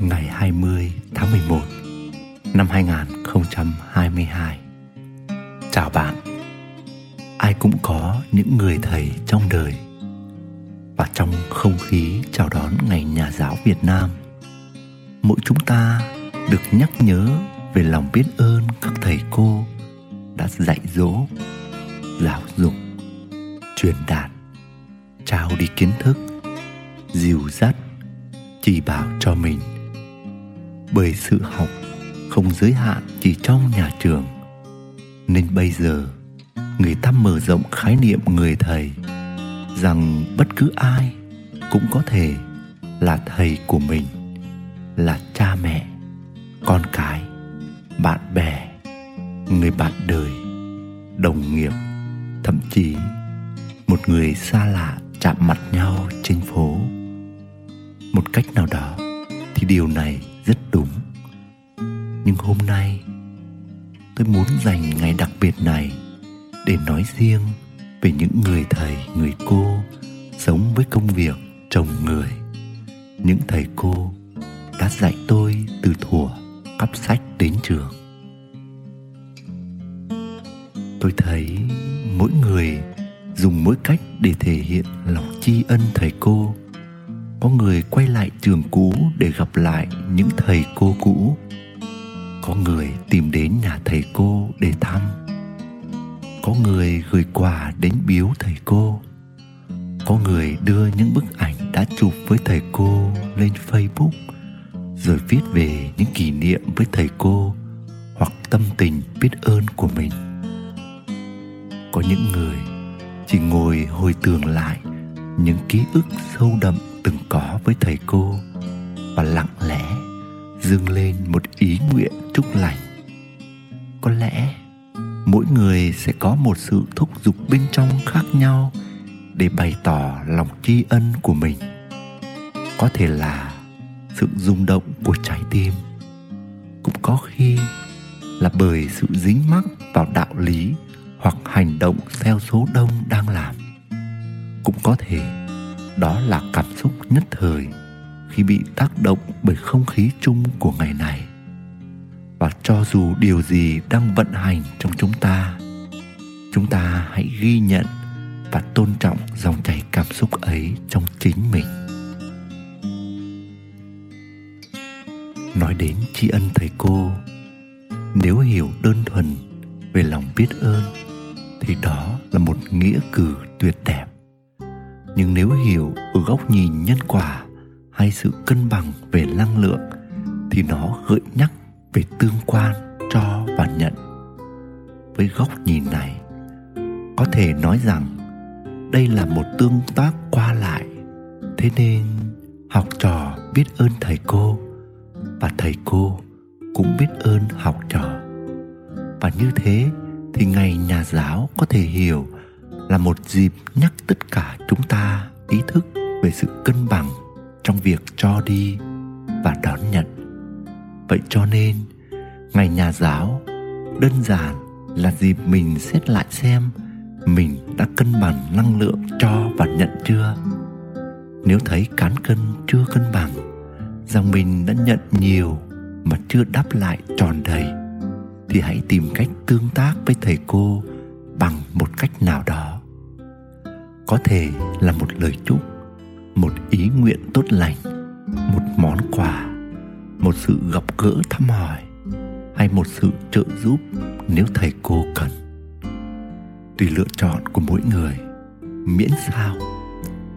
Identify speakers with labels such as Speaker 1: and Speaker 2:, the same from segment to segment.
Speaker 1: ngày 20 tháng 11 năm 2022. Chào bạn. Ai cũng có những người thầy trong đời. Và trong không khí chào đón ngày nhà giáo Việt Nam, mỗi chúng ta được nhắc nhớ về lòng biết ơn các thầy cô đã dạy dỗ, giáo dục, truyền đạt, trao đi kiến thức, dìu dắt, chỉ bảo cho mình bởi sự học không giới hạn chỉ trong nhà trường. Nên bây giờ, người ta mở rộng khái niệm người thầy rằng bất cứ ai cũng có thể là thầy của mình, là cha mẹ, con cái, bạn bè, người bạn đời, đồng nghiệp, thậm chí một người xa lạ chạm mặt nhau trên phố. Một cách nào đó thì điều này rất đúng. Nhưng hôm nay, tôi muốn dành ngày đặc biệt này để nói riêng về những người thầy, người cô sống với công việc trồng người. Những thầy cô đã dạy tôi từ thuở cắp sách đến trường. Tôi thấy mỗi người dùng mỗi cách để thể hiện lòng tri ân thầy cô có người quay lại trường cũ để gặp lại những thầy cô cũ. Có người tìm đến nhà thầy cô để thăm. Có người gửi quà đến biếu thầy cô. Có người đưa những bức ảnh đã chụp với thầy cô lên facebook, rồi viết về những kỷ niệm với thầy cô hoặc tâm tình biết ơn của mình. Có những người chỉ ngồi hồi tưởng lại những ký ức sâu đậm từng có với thầy cô và lặng lẽ dâng lên một ý nguyện chúc lành. Có lẽ mỗi người sẽ có một sự thúc giục bên trong khác nhau để bày tỏ lòng tri ân của mình. Có thể là sự rung động của trái tim, cũng có khi là bởi sự dính mắc vào đạo lý hoặc hành động theo số đông đang làm. Cũng có thể đó là cảm xúc nhất thời khi bị tác động bởi không khí chung của ngày này. Và cho dù điều gì đang vận hành trong chúng ta chúng ta hãy ghi nhận và tôn trọng dòng chảy cảm xúc ấy trong chính mình. Nói đến tri ân thầy cô, nếu hiểu đơn thuần về lòng biết ơn, thì đó là một nghĩa cử tuyệt đẹp nhưng nếu hiểu ở góc nhìn nhân quả hay sự cân bằng về năng lượng, thì nó gợi nhắc về tương quan cho và nhận. Với góc nhìn này, có thể nói rằng đây là một tương tác qua lại. Thế nên, học trò biết ơn thầy cô và thầy cô cũng biết ơn học trò. Và như thế thì ngày nhà giáo có thể hiểu là một dịp nhắc tất cả chúng ta ý thức về sự cân bằng trong việc cho đi và đón nhận. Vậy cho nên, ngày nhà giáo đơn giản là dịp mình xét lại xem mình đã cân bằng năng lượng cho và nhận chưa. Nếu thấy cán cân chưa cân bằng, rằng mình đã nhận nhiều mà chưa đáp lại tròn đầy, thì hãy tìm cách tương tác với thầy cô bằng một cách nào đó có thể là một lời chúc, một ý nguyện tốt lành, một món quà, một sự gặp gỡ thăm hỏi, hay một sự trợ giúp nếu thầy cô cần. Tùy lựa chọn của mỗi người, miễn sao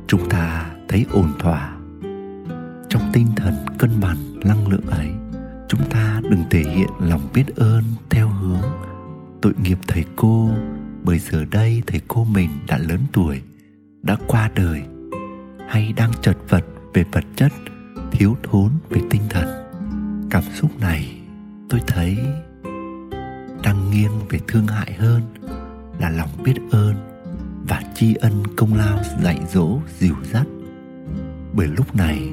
Speaker 1: chúng ta thấy ổn thỏa. Trong tinh thần cân bằng năng lượng ấy, chúng ta đừng thể hiện lòng biết ơn theo hướng tội nghiệp thầy cô, bởi giờ đây thầy cô mình đã lớn tuổi đã qua đời hay đang chật vật về vật chất, thiếu thốn về tinh thần. Cảm xúc này tôi thấy đang nghiêng về thương hại hơn là lòng biết ơn và tri ân công lao dạy dỗ, dìu dắt. Bởi lúc này,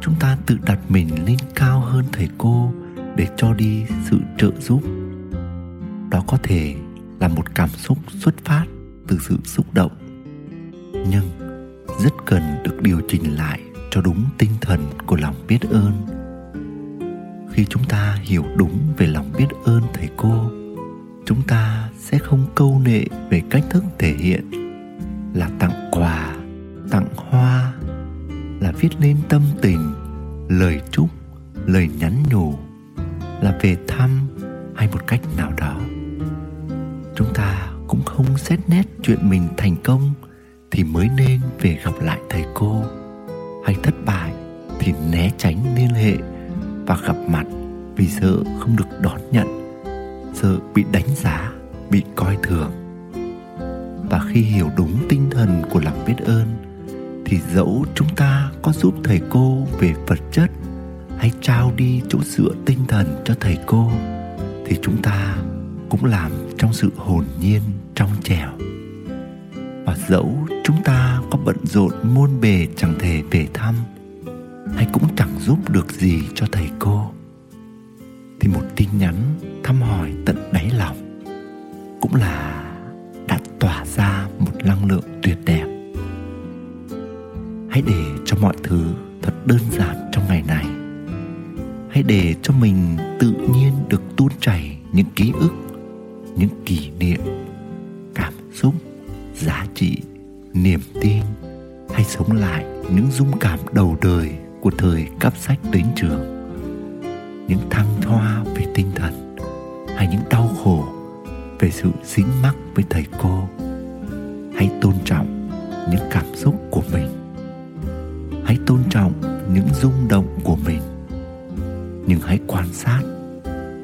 Speaker 1: chúng ta tự đặt mình lên cao hơn thầy cô để cho đi sự trợ giúp. Đó có thể là một cảm xúc xuất phát từ sự xúc động nhưng rất cần được điều chỉnh lại cho đúng tinh thần của lòng biết ơn. Khi chúng ta hiểu đúng về lòng biết ơn thầy cô, chúng ta sẽ không câu nệ về cách thức thể hiện là tặng quà, tặng hoa, là viết lên tâm tình, lời chúc, lời nhắn nhủ, là về thăm hay một cách nào đó. Chúng ta cũng không xét nét chuyện mình thành công thì mới nên về gặp lại thầy cô. Hay thất bại thì né tránh liên hệ và gặp mặt vì sợ không được đón nhận, sợ bị đánh giá, bị coi thường. Và khi hiểu đúng tinh thần của lòng biết ơn, thì dẫu chúng ta có giúp thầy cô về vật chất hay trao đi chỗ dựa tinh thần cho thầy cô, thì chúng ta cũng làm trong sự hồn nhiên trong trẻo và dẫu chúng ta có bận rộn môn bề chẳng thể về thăm, hay cũng chẳng giúp được gì cho thầy cô. Thì một tin nhắn thăm hỏi tận đáy lòng cũng là đã tỏa ra một năng lượng tuyệt đẹp. Hãy để cho mọi thứ thật đơn giản trong ngày này. Hãy để cho mình tự nhiên được tuôn chảy những ký ức, những kỷ niệm trị niềm tin hay sống lại những dung cảm đầu đời của thời cắp sách đến trường. Những thăng hoa về tinh thần hay những đau khổ về sự dính mắc với thầy cô. Hãy tôn trọng những cảm xúc của mình. Hãy tôn trọng những rung động của mình. Nhưng hãy quan sát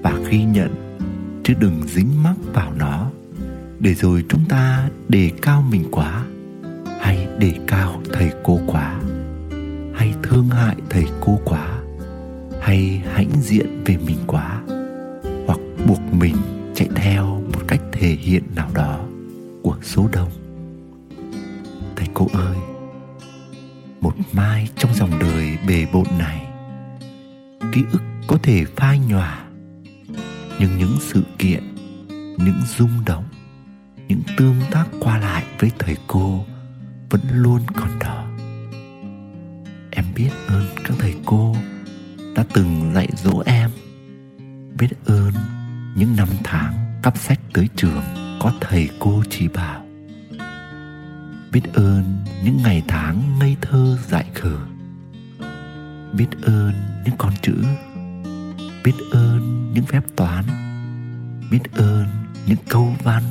Speaker 1: và ghi nhận chứ đừng dính mắc vào nó để rồi chúng ta đề cao mình quá. Hay đề cao thầy cô quá. Hay thương hại thầy cô quá. Hay hãnh diện về mình quá. Hoặc buộc mình chạy theo một cách thể hiện nào đó của số đông. Thầy cô ơi, một mai trong dòng đời bề bộn này, ký ức có thể phai nhòa. Nhưng những sự kiện, những rung động những tương tác qua lại với thầy cô vẫn luôn còn đó em biết ơn các thầy cô đã từng dạy dỗ em, biết ơn những năm tháng cắp sách tới trường có thầy cô chỉ bảo, biết ơn những ngày tháng ngây thơ dại khờ, biết ơn những con chữ, biết ơn những phép toán, biết ơn những câu văn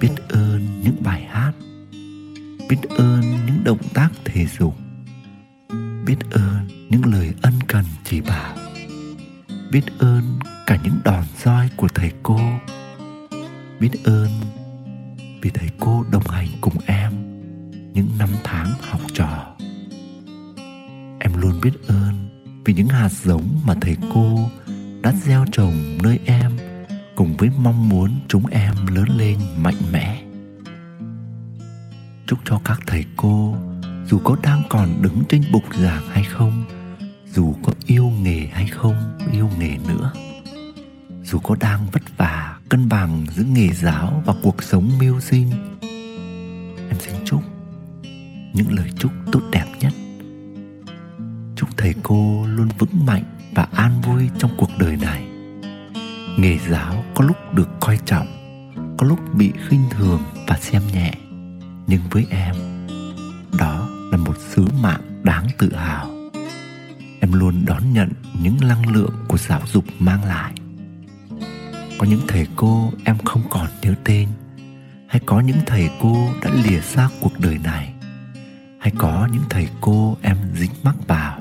Speaker 1: biết ơn những bài hát, biết ơn những động tác thể dục, biết ơn những lời ân cần chỉ bảo, biết ơn cả những đòn roi của thầy cô, biết ơn vì thầy cô đồng hành cùng em những năm tháng học trò. Em luôn biết ơn vì những hạt giống mà thầy cô đã gieo trồng nơi em với mong muốn chúng em lớn lên mạnh mẽ. Chúc cho các thầy cô, dù có đang còn đứng trên bục giảng hay không, dù có yêu nghề hay không yêu nghề nữa, dù có đang vất vả, cân bằng giữa nghề giáo và cuộc sống mưu sinh, em xin chúc những lời chúc tốt đẹp nhất. Chúc thầy cô luôn vững mạnh và an vui trong cuộc đời này nghề giáo có lúc được coi trọng, có lúc bị khinh thường và xem nhẹ. Nhưng với em, đó là một sứ mạng đáng tự hào. Em luôn đón nhận những năng lượng của giáo dục mang lại. Có những thầy cô em không còn nhớ tên, hay có những thầy cô đã lìa xa cuộc đời này, hay có những thầy cô em dính mắc vào.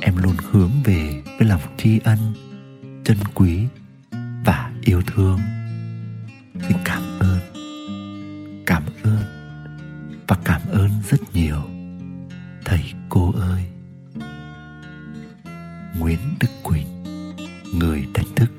Speaker 1: Em luôn hướng về với lòng tri ân chân quý và yêu thương. Xin cảm ơn cảm ơn và cảm ơn rất nhiều. Thầy cô ơi, nguyễn đức quỳnh, người đánh thức.